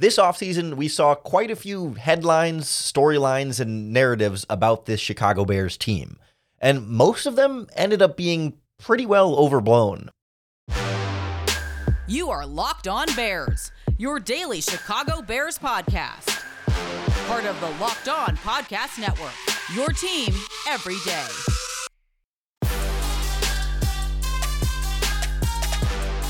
This offseason, we saw quite a few headlines, storylines, and narratives about this Chicago Bears team. And most of them ended up being pretty well overblown. You are Locked On Bears, your daily Chicago Bears podcast. Part of the Locked On Podcast Network, your team every day.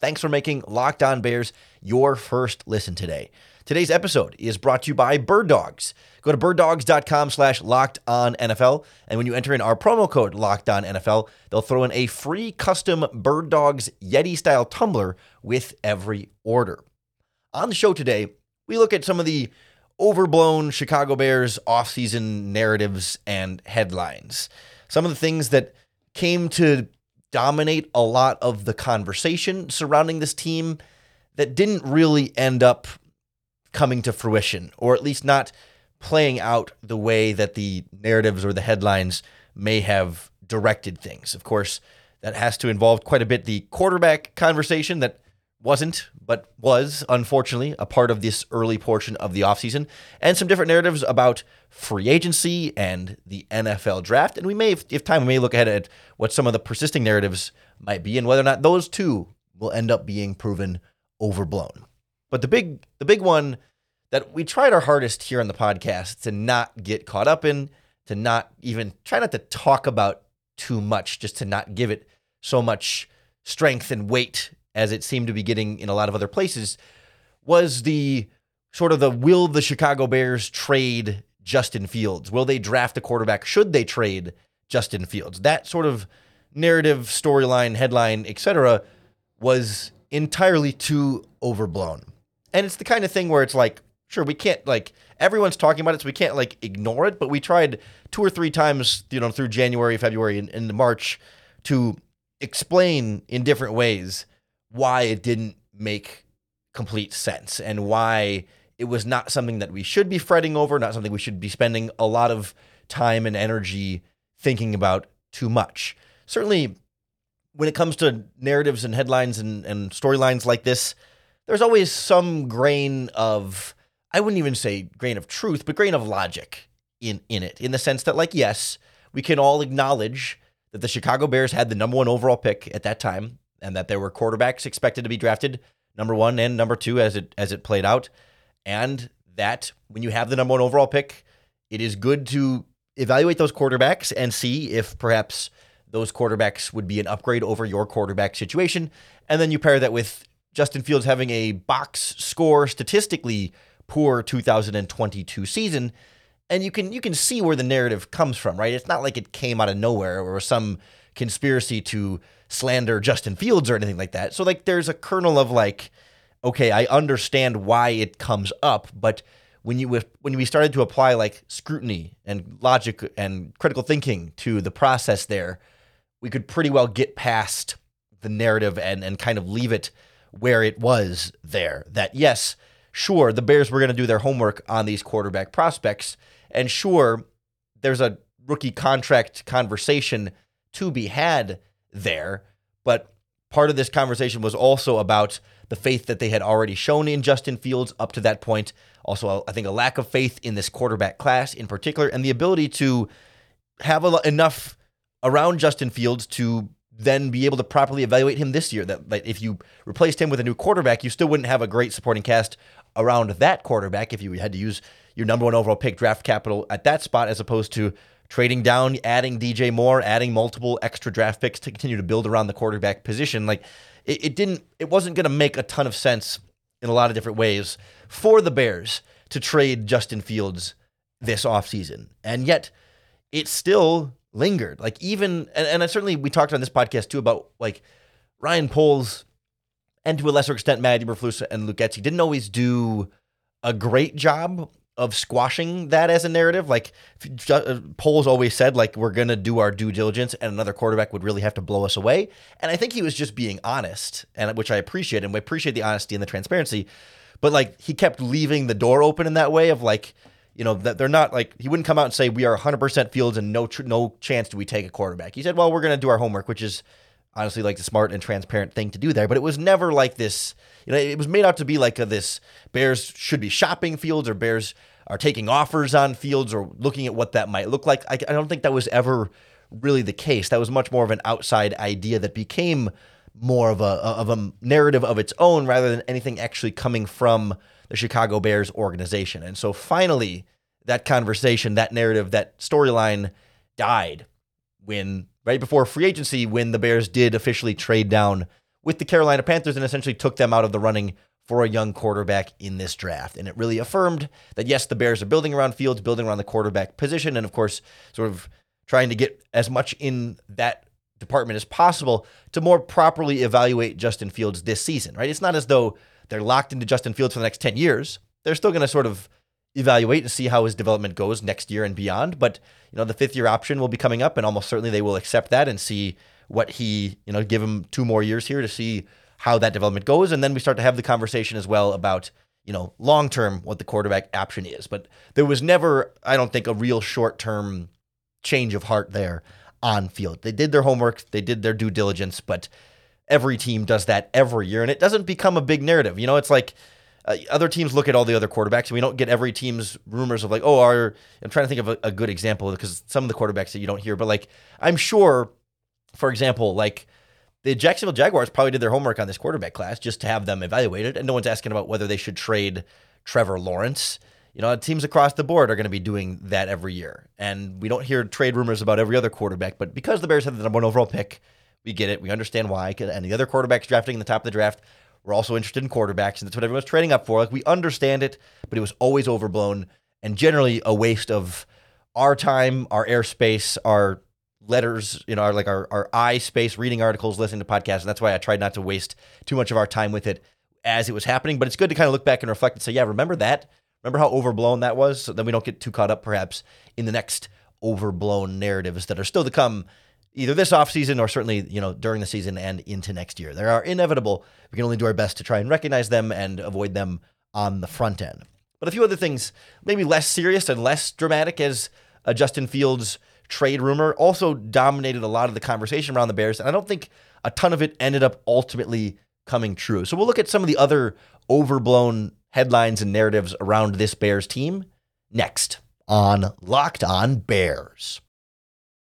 Thanks for making Locked On Bears your first listen today. Today's episode is brought to you by Bird Dogs. Go to birddogs.com slash locked on NFL. And when you enter in our promo code locked on NFL, they'll throw in a free custom Bird Dogs Yeti style tumbler with every order. On the show today, we look at some of the overblown Chicago Bears offseason narratives and headlines. Some of the things that came to dominate a lot of the conversation surrounding this team that didn't really end up coming to fruition, or at least not playing out the way that the narratives or the headlines may have directed things. Of course, that has to involve quite a bit the quarterback conversation that wasn't, but was, unfortunately, a part of this early portion of the offseason, and some different narratives about free agency and the NFL draft. And we may, if time, we may look ahead at what some of the persisting narratives might be and whether or not those too will end up being proven overblown. But the big, the big one that we tried our hardest here on the podcast to not get caught up in, to not even try not to talk about too much, just to not give it so much strength and weight as it seemed to be getting in a lot of other places, was the sort of the will the Chicago Bears trade Justin Fields? Will they draft a quarterback? Should they trade Justin Fields? That sort of narrative, storyline, headline, etc., was entirely too overblown. And it's the kind of thing where it's like, sure, we can't like everyone's talking about it, so we can't like ignore it. But we tried two or three times, you know, through January, February, and, and March to explain in different ways why it didn't make complete sense and why it was not something that we should be fretting over, not something we should be spending a lot of time and energy thinking about too much. Certainly, when it comes to narratives and headlines and, and storylines like this, there's always some grain of, I wouldn't even say grain of truth, but grain of logic in, in it, in the sense that, like, yes, we can all acknowledge that the Chicago Bears had the number one overall pick at that time and that there were quarterbacks expected to be drafted number one and number two as it as it played out, and that when you have the number one overall pick, it is good to evaluate those quarterbacks and see if perhaps those quarterbacks would be an upgrade over your quarterback situation, and then you pair that with Justin Fields having a box score statistically poor 2022 season. And you can you can see where the narrative comes from, right? It's not like it came out of nowhere or some conspiracy to slander Justin Fields or anything like that. So like there's a kernel of like, okay, I understand why it comes up, but when you when we started to apply like scrutiny and logic and critical thinking to the process there, we could pretty well get past the narrative and and kind of leave it where it was there. That yes, sure, the Bears were going to do their homework on these quarterback prospects, and sure, there's a rookie contract conversation to be had there. But part of this conversation was also about the faith that they had already shown in Justin Fields up to that point. Also, I think a lack of faith in this quarterback class in particular, and the ability to have a, enough around Justin Fields to then be able to properly evaluate him this year. That, that if you replaced him with a new quarterback, you still wouldn't have a great supporting cast around that quarterback if you had to use your number one overall pick draft capital at that spot as opposed to trading down, adding DJ Moore, adding multiple extra draft picks to continue to build around the quarterback position. Like it, it didn't, it wasn't going to make a ton of sense in a lot of different ways for the Bears to trade Justin Fields this offseason. And yet it still lingered. Like even, and, and certainly we talked on this podcast too about like Ryan Poles and to a lesser extent Matt Eberflus and Luke Getsy didn't always do a great job of squashing that as a narrative. Like uh, Poles always said, like we're gonna do our due diligence, and another quarterback would really have to blow us away. And I think he was just being honest, and which I appreciate, and we appreciate the honesty and the transparency. But like he kept leaving the door open in that way of like, you know, that they're not like he wouldn't come out and say we are 100% Fields and no tr- no chance do we take a quarterback. He said, well, we're gonna do our homework, which is honestly like the smart and transparent thing to do there. But it was never like this. You know, it was made out to be like a, this Bears should be shopping Fields or Bears are taking offers on Fields or looking at what that might look like. I, I don't think that was ever really the case. That was much more of an outside idea that became more of a of a narrative of its own rather than anything actually coming from the Chicago Bears organization. And so finally, that conversation, that narrative, that storyline died when right before free agency when the Bears did officially trade down with the Carolina Panthers and essentially took them out of the running for a young quarterback in this draft. And it really affirmed that, yes, the Bears are building around Fields, building around the quarterback position, and of course, sort of trying to get as much in that department as possible to more properly evaluate Justin Fields this season, right? It's not as though they're locked into Justin Fields for the next 10 years. They're still going to sort of evaluate and see how his development goes next year and beyond. But, you know, the fifth year option will be coming up, and almost certainly they will accept that and see what he, you know, give him two more years here to see how that development goes. And then we start to have the conversation as well about, you know, long term what the quarterback option is. But there was never, I don't think, a real short term change of heart there on field. They did their homework, they did their due diligence, but every team does that every year. And it doesn't become a big narrative. You know, it's like, uh, other teams look at all the other quarterbacks, and we don't get every team's rumors of like, oh, are I'm trying to think of a, a good example because some of the quarterbacks that you don't hear, but like I'm sure, for example, like the Jacksonville Jaguars probably did their homework on this quarterback class just to have them evaluated, and no one's asking about whether they should trade Trevor Lawrence. You know, teams across the board are going to be doing that every year, and we don't hear trade rumors about every other quarterback. But because the Bears had the number one overall pick, we get it. We understand why. And the other quarterbacks drafting in the top of the draft were also interested in quarterbacks, and that's what everyone's trading up for. Like we understand it, but it was always overblown and generally a waste of our time, our airspace, our letters, you know, our, like our, our eye space, reading articles, listening to podcasts. And that's why I tried not to waste too much of our time with it as it was happening. But it's good to kind of look back and reflect and say, yeah, remember that? Remember how overblown that was? So then we don't get too caught up perhaps in the next overblown narratives that are still to come either this offseason or certainly, you know, during the season and into next year. They are inevitable. We can only do our best to try and recognize them and avoid them on the front end. But a few other things, maybe less serious and less dramatic as Justin Fields trade rumor also dominated a lot of the conversation around the Bears. And I don't think a ton of it ended up ultimately coming true. So we'll look at some of the other overblown headlines and narratives around this Bears team next on Locked On Bears.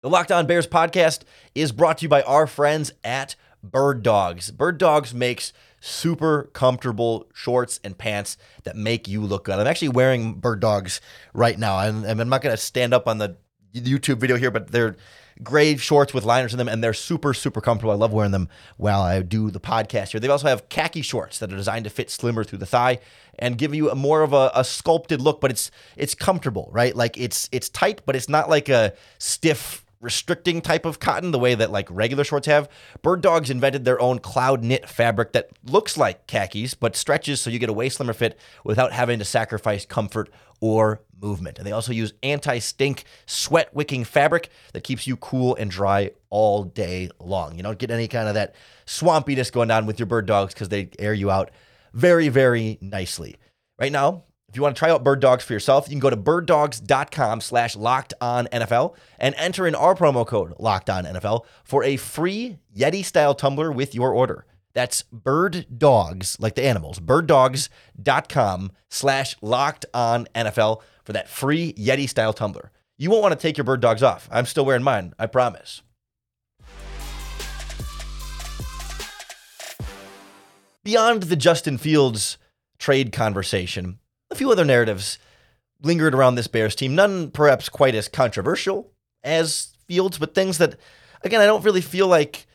The Locked On Bears podcast is brought to you by our friends at Bird Dogs. Bird Dogs makes super comfortable shorts and pants that make you look good. I'm actually wearing Bird Dogs right now. I'm, I'm not going to stand up on the YouTube video here, but they're gray shorts with liners in them, and they're super, super comfortable. I love wearing them while I do the podcast here. They also have khaki shorts that are designed to fit slimmer through the thigh and give you a more of a, a, sculpted look, but it's it's comfortable, right? Like it's it's tight, but it's not like a stiff restricting type of cotton the way that like regular shorts have. Bird Dogs invented their own cloud knit fabric that looks like khakis but stretches so you get a way slimmer fit without having to sacrifice comfort or movement. And they also use anti-stink sweat wicking fabric that keeps you cool and dry all day long. You don't get any kind of that swampiness going on with your bird dogs because they air you out very, very nicely. Right now, if you want to try out Bird Dogs for yourself, you can go to birddogs.com slash locked on NFL and enter in our promo code locked on NFL for a free Yeti style tumbler with your order. That's bird dogs, like the animals, birddogs.com slash locked on NFL for that free Yeti style tumbler. You won't want to take your bird dogs off. I'm still wearing mine, I promise. Beyond the Justin Fields trade conversation, few other narratives lingered around this Bears team, none perhaps quite as controversial as Fields, but things that, again, I don't really feel like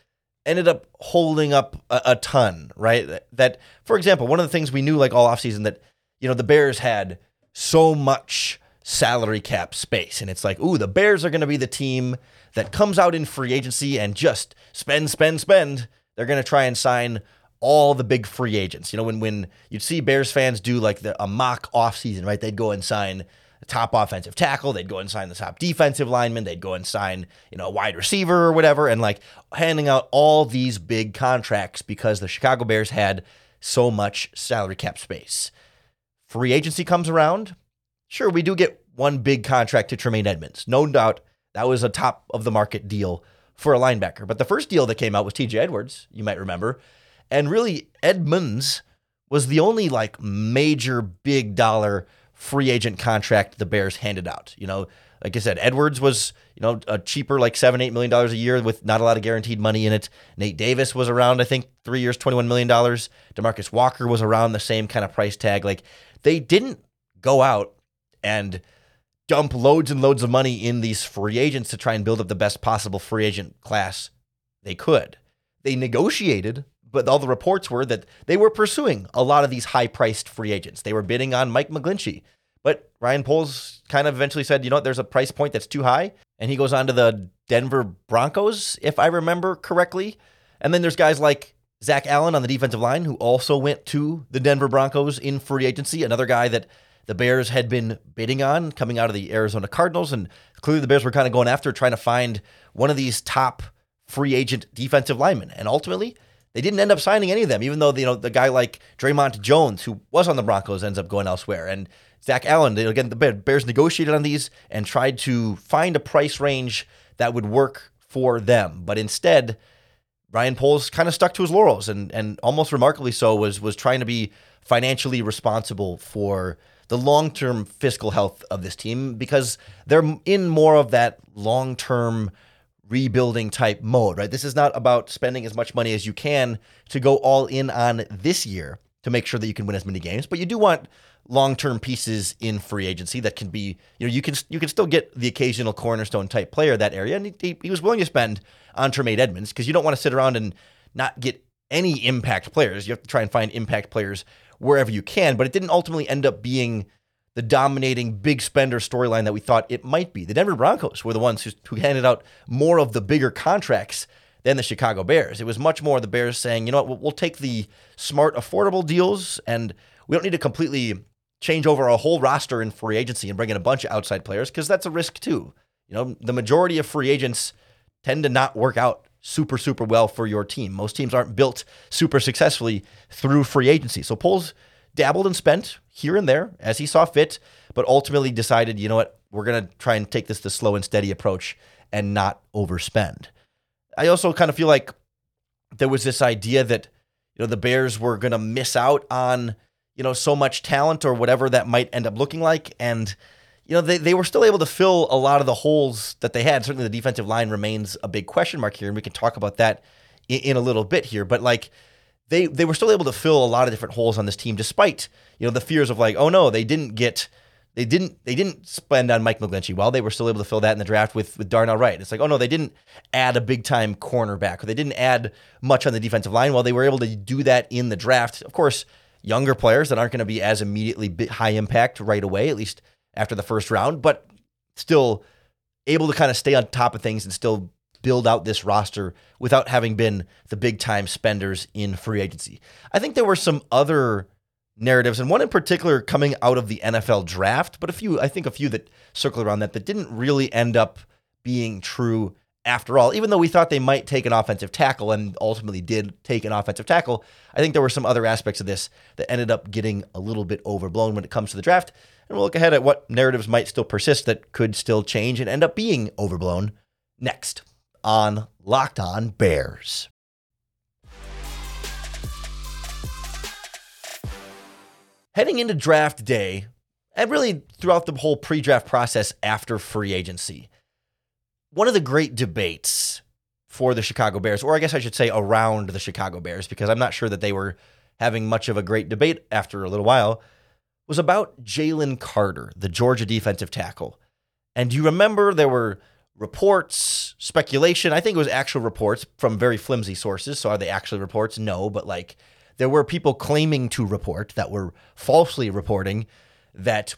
ended up holding up a, a ton, right? That, for example, one of the things we knew like all offseason that, you know, the Bears had so much salary cap space. And it's like, ooh, the Bears are going to be the team that comes out in free agency and just spend, spend, spend. They're going to try and sign all the big free agents. You know, when when you'd see Bears fans do like the, a mock offseason, right? They'd go and sign the top offensive tackle, they'd go and sign the top defensive lineman, they'd go and sign, you know, a wide receiver or whatever, and like handing out all these big contracts because the Chicago Bears had so much salary cap space. Free agency comes around. Sure, we do get one big contract to Tremaine Edmunds. No doubt that was a top of the market deal for a linebacker. But the first deal that came out was TJ Edwards, you might remember. And really, Edmunds was the only like major big dollar free agent contract the Bears handed out. You know, like I said, Edwards was, you know, a cheaper, like seven, eight million dollars a year with not a lot of guaranteed money in it. Nate Davis was around, I think, three years, $21 million. Demarcus Walker was around the same kind of price tag. Like they didn't go out and dump loads and loads of money in these free agents to try and build up the best possible free agent class they could. They negotiated but all the reports were that they were pursuing a lot of these high priced free agents. They were bidding on Mike McGlinchey. But Ryan Poles kind of eventually said, you know what, there's a price point that's too high. And he goes on to the Denver Broncos, if I remember correctly. And then there's guys like Zach Allen on the defensive line, who also went to the Denver Broncos in free agency, another guy that the Bears had been bidding on coming out of the Arizona Cardinals. And clearly the Bears were kind of going after trying to find one of these top free agent defensive linemen. And ultimately, they didn't end up signing any of them, even though you know the guy like Dre'Mont Jones, who was on the Broncos, ends up going elsewhere. And Zach Allen, they, again, the Bears negotiated on these and tried to find a price range that would work for them. But instead, Ryan Poles kind of stuck to his laurels and and almost remarkably so was was trying to be financially responsible for the long-term fiscal health of this team because they're in more of that long-term rebuilding type mode, right? This is not about spending as much money as you can to go all in on this year to make sure that you can win as many games, but you do want long-term pieces in free agency that can be, you know, you can you can still get the occasional cornerstone type player that area, and he, he was willing to spend on Tremaine Edmunds because you don't want to sit around and not get any impact players. You have to try and find impact players wherever you can, but it didn't ultimately end up being the dominating big spender storyline that we thought it might be. The Denver Broncos were the ones who, who handed out more of the bigger contracts than the Chicago Bears. It was much more the Bears saying, you know what, we'll, take the smart, affordable deals, and we don't need to completely change over a whole roster in free agency and bring in a bunch of outside players because that's a risk too. You know, the majority of free agents tend to not work out super, super well for your team. Most teams aren't built super successfully through free agency. So Poles dabbled and spent here and there as he saw fit, but ultimately decided, you know what, we're going to try and take this the slow and steady approach and not overspend. I also kind of feel like there was this idea that you know the Bears were going to miss out on you know so much talent or whatever that might end up looking like. And you know they, they were still able to fill a lot of the holes that they had. Certainly the defensive line remains a big question mark here and we can talk about that in, in a little bit here. But like they they were still able to fill a lot of different holes on this team, despite you know the fears of like, oh no, they didn't get they didn't they didn't spend on Mike McGlinchey. Well, they were still able to fill that in the draft with with Darnell Wright. It's like, oh no, they didn't add a big time cornerback, or they didn't add much on the defensive line. Well, they were able to do that in the draft. Of course, younger players that aren't going to be as immediately high impact right away, at least after the first round, but still able to kind of stay on top of things and still build out this roster without having been the big time spenders in free agency. I think there were some other narratives, and one in particular coming out of the NFL draft, but a few, I think a few that circle around that, that didn't really end up being true after all. Even though we thought they might take an offensive tackle and ultimately did take an offensive tackle, I think there were some other aspects of this that ended up getting a little bit overblown when it comes to the draft. And we'll look ahead at what narratives might still persist that could still change and end up being overblown next on Locked On Bears. Heading into draft day, and really throughout the whole pre draft process after free agency, one of the great debates for the Chicago Bears, or I guess I should say around the Chicago Bears, because I'm not sure that they were having much of a great debate after a little while, was about Jalen Carter, the Georgia defensive tackle. And you remember there were reports, speculation. I think it was actual reports from very flimsy sources. So are they actually reports? No, but like there were people claiming to report that were falsely reporting that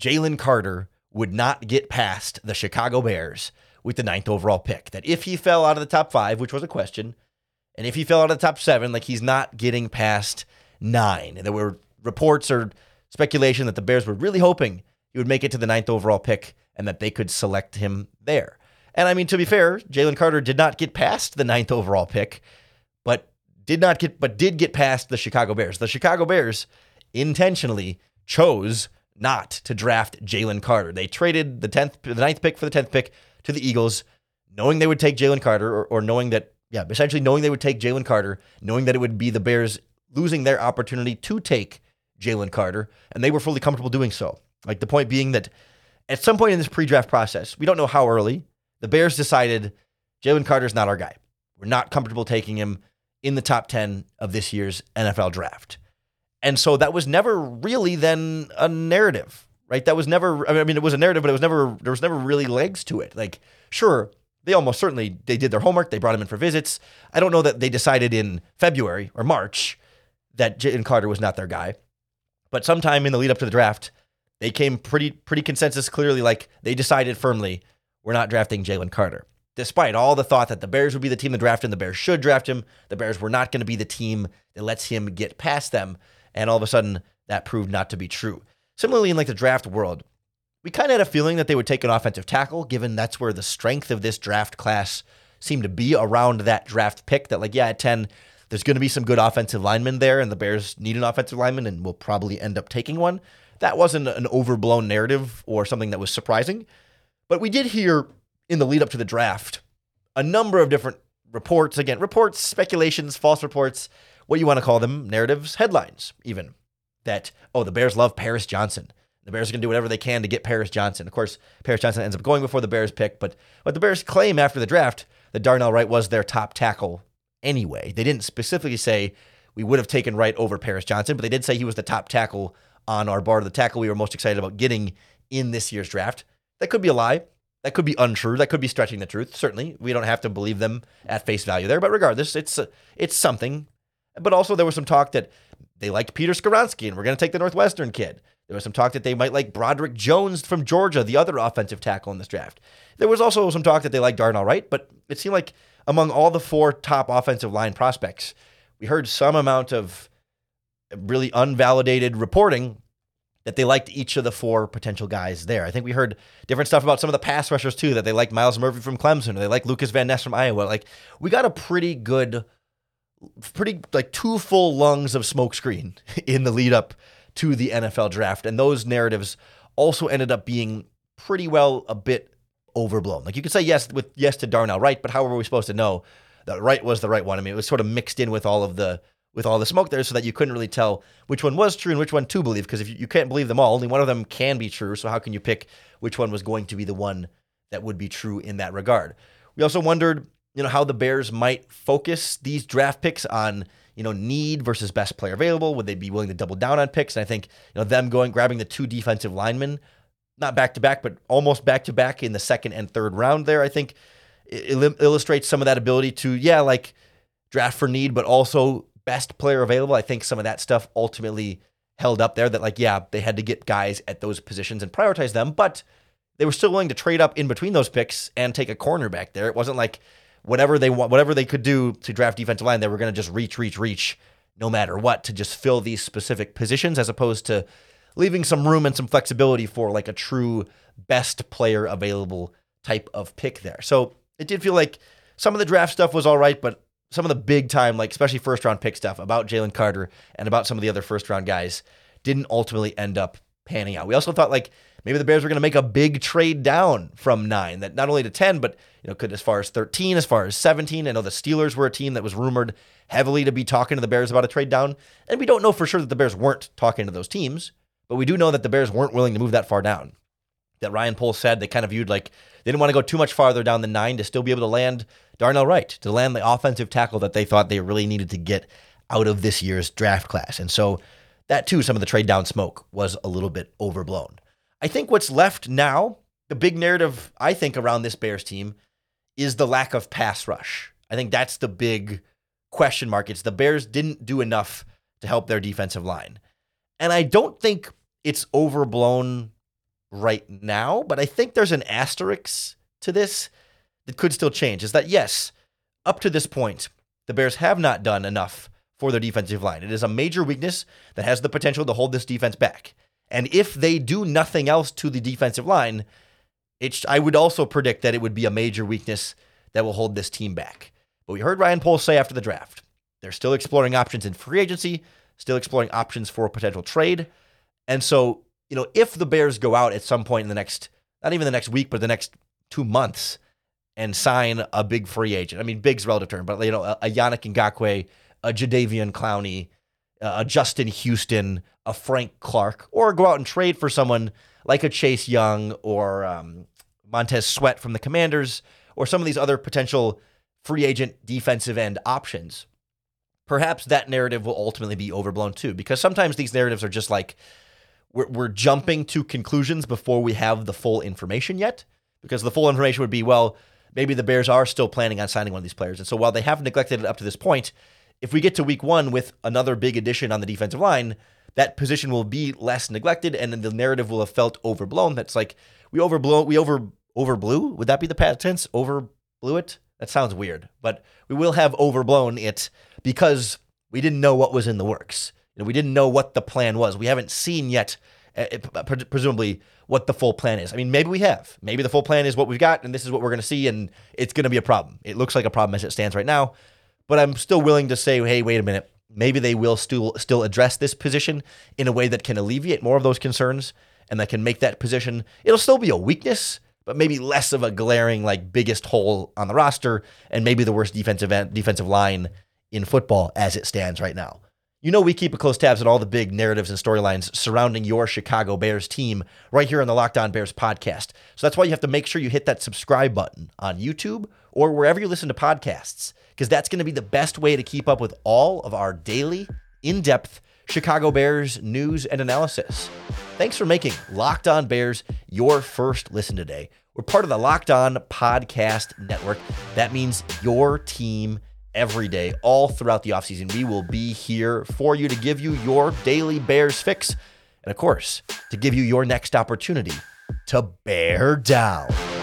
Jalen Carter would not get past the Chicago Bears with the ninth overall pick. That if he fell out of the top five, which was a question, And if he fell out of the top seven, like he's not getting past nine. And there were reports or speculation that the Bears were really hoping he would make it to the ninth overall pick and that they could select him there. And I mean, to be fair, Jalen Carter did not get past the ninth overall pick, but did not get, but did get past the Chicago Bears. The Chicago Bears intentionally chose not to draft Jalen Carter. They traded the tenth, the ninth pick for the tenth pick to the Eagles, knowing they would take Jalen Carter, or, or knowing that, yeah, essentially knowing they would take Jalen Carter, knowing that it would be the Bears losing their opportunity to take Jalen Carter, and they were fully comfortable doing so. Like the point being that at some point in this pre-draft process, we don't know how early, the Bears decided Jalen Carter's not our guy. We're not comfortable taking him in the top 10 of this year's NFL draft. And so that was never really then a narrative, right? That was never I mean it was a narrative, but it was never there was never really legs to it. Like sure, they almost certainly they did their homework, they brought him in for visits. I don't know that they decided in February or March that Jalen Carter was not their guy. But sometime in the lead up to the draft, they came pretty pretty consensus clearly like they decided firmly we're not drafting Jalen Carter. Despite all the thought that the Bears would be the team to draft him, the Bears should draft him, the Bears were not going to be the team that lets him get past them and all of a sudden that proved not to be true. Similarly, in like the draft world, we kind of had a feeling that they would take an offensive tackle, given that's where the strength of this draft class seemed to be around that draft pick. That like, yeah, at ten, there's going to be some good offensive linemen there, and the Bears need an offensive lineman, and will probably end up taking one. That wasn't an overblown narrative or something that was surprising, but we did hear in the lead up to the draft a number of different reports. Again, reports, speculations, false reports what you want to call them, narratives, headlines, even that, oh, the Bears love Paris Johnson. The Bears are going to do whatever they can to get Paris Johnson. Of course, Paris Johnson ends up going before the Bears pick, but what the Bears claim after the draft that Darnell Wright was their top tackle anyway. They didn't specifically say we would have taken Wright over Paris Johnson, but they did say he was the top tackle on our board, the tackle we were most excited about getting in this year's draft. That could be a lie. That could be untrue. That could be stretching the truth. Certainly, we don't have to believe them at face value there. But regardless, it's uh, it's something but also, there was some talk that they liked Peter Skoronski and we're going to take the Northwestern kid. There was some talk that they might like Broderick Jones from Georgia, the other offensive tackle in this draft. There was also some talk that they liked Darnell Wright, but it seemed like among all the four top offensive line prospects, we heard some amount of really unvalidated reporting that they liked each of the four potential guys there. I think we heard different stuff about some of the pass rushers too, that they liked Myles Murphy from Clemson, or they like Lucas Van Ness from Iowa. Like we got a pretty good pretty like two full lungs of smokescreen in the lead up to the NFL draft. And those narratives also ended up being pretty well a bit overblown. Like you could say yes with yes to Darnell Wright, but how were we supposed to know that Wright was the right one? I mean, it was sort of mixed in with all of the with all the smoke there so that you couldn't really tell which one was true and which one to believe because if you, you can't believe them all, only one of them can be true. So how can you pick which one was going to be the one that would be true in that regard? We also wondered you know, how the Bears might focus these draft picks on, you know, need versus best player available. Would they be willing to double down on picks? And I think, you know, them going grabbing the two defensive linemen, not back to back, but almost back to back in the second and third round there, I think illustrates some of that ability to, yeah, like draft for need, but also best player available. I think some of that stuff ultimately held up there that, like, yeah, they had to get guys at those positions and prioritize them, but they were still willing to trade up in between those picks and take a cornerback there. It wasn't like, whatever they want, whatever they could do to draft defensive line, they were going to just reach, reach, reach, no matter what, to just fill these specific positions, as opposed to leaving some room and some flexibility for like a true best player available type of pick there. So it did feel like some of the draft stuff was all right, but some of the big time, like especially first round pick stuff about Jalen Carter and about some of the other first round guys, didn't ultimately end up panning out. We also thought like maybe the Bears were going to make a big trade down from nine, that not only to 10, but you know, could as far as 13, as far as 17. I know the Steelers were a team that was rumored heavily to be talking to the Bears about a trade down. And we don't know for sure that the Bears weren't talking to those teams, but we do know that the Bears weren't willing to move that far down. That Ryan Poles said they kind of viewed like they didn't want to go too much farther down the nine to still be able to land Darnell Wright, to land the offensive tackle that they thought they really needed to get out of this year's draft class. And so that too, some of the trade down smoke was a little bit overblown. I think what's left now, the big narrative I think around this Bears team is the lack of pass rush. I think that's the big question mark. It's the Bears didn't do enough to help their defensive line. And I don't think it's overblown right now, but I think there's an asterisk to this that could still change. Is that yes, up to this point, the Bears have not done enough for their defensive line. It is a major weakness that has the potential to hold this defense back. And if they do nothing else to the defensive line, it's, I would also predict that it would be a major weakness that will hold this team back. But we heard Ryan Poles say after the draft, they're still exploring options in free agency, still exploring options for a potential trade. And so, you know, if the Bears go out at some point in the next, not even the next week, but the next two months and sign a big free agent, I mean, big's relative term, but, you know, a, a Yannick Ngakoue, a Jadeveon Clowney, a Justin Houston, a Frank Clark, or go out and trade for someone like a Chase Young or um, Montez Sweat from the Commanders or some of these other potential free agent defensive end options. Perhaps that narrative will ultimately be overblown too, because sometimes these narratives are just like we're, we're jumping to conclusions before we have the full information yet. Because the full information would be, well, maybe the Bears are still planning on signing one of these players. And so while they have neglected it up to this point, if we get to week one with another big addition on the defensive line, that position will be less neglected, and then the narrative will have felt overblown. That's like we overblow, we over overblew. Would that be the past tense? Overblew it. That sounds weird, but we will have overblown it because we didn't know what was in the works. You know, we didn't know what the plan was. We haven't seen yet, uh, presumably, what the full plan is. I mean, maybe we have. Maybe the full plan is what we've got, and this is what we're going to see, and it's going to be a problem. It looks like a problem as it stands right now, but I'm still willing to say, hey, wait a minute maybe they will still still address this position in a way that can alleviate more of those concerns and that can make that position it'll still be a weakness but maybe less of a glaring like biggest hole on the roster and maybe the worst defensive defensive line in football as it stands right now. You know we keep a close tabs on all the big narratives and storylines surrounding your Chicago Bears team right here on the Locked On Bears podcast. So that's why you have to make sure you hit that subscribe button on YouTube or wherever you listen to podcasts because that's going to be the best way to keep up with all of our daily, in depth Chicago Bears news and analysis. Thanks for making Locked On Bears your first listen today. We're part of the Locked On Podcast Network. That means your team every day, all throughout the offseason. We will be here for you to give you your daily Bears fix. And of course, to give you your next opportunity to bear down.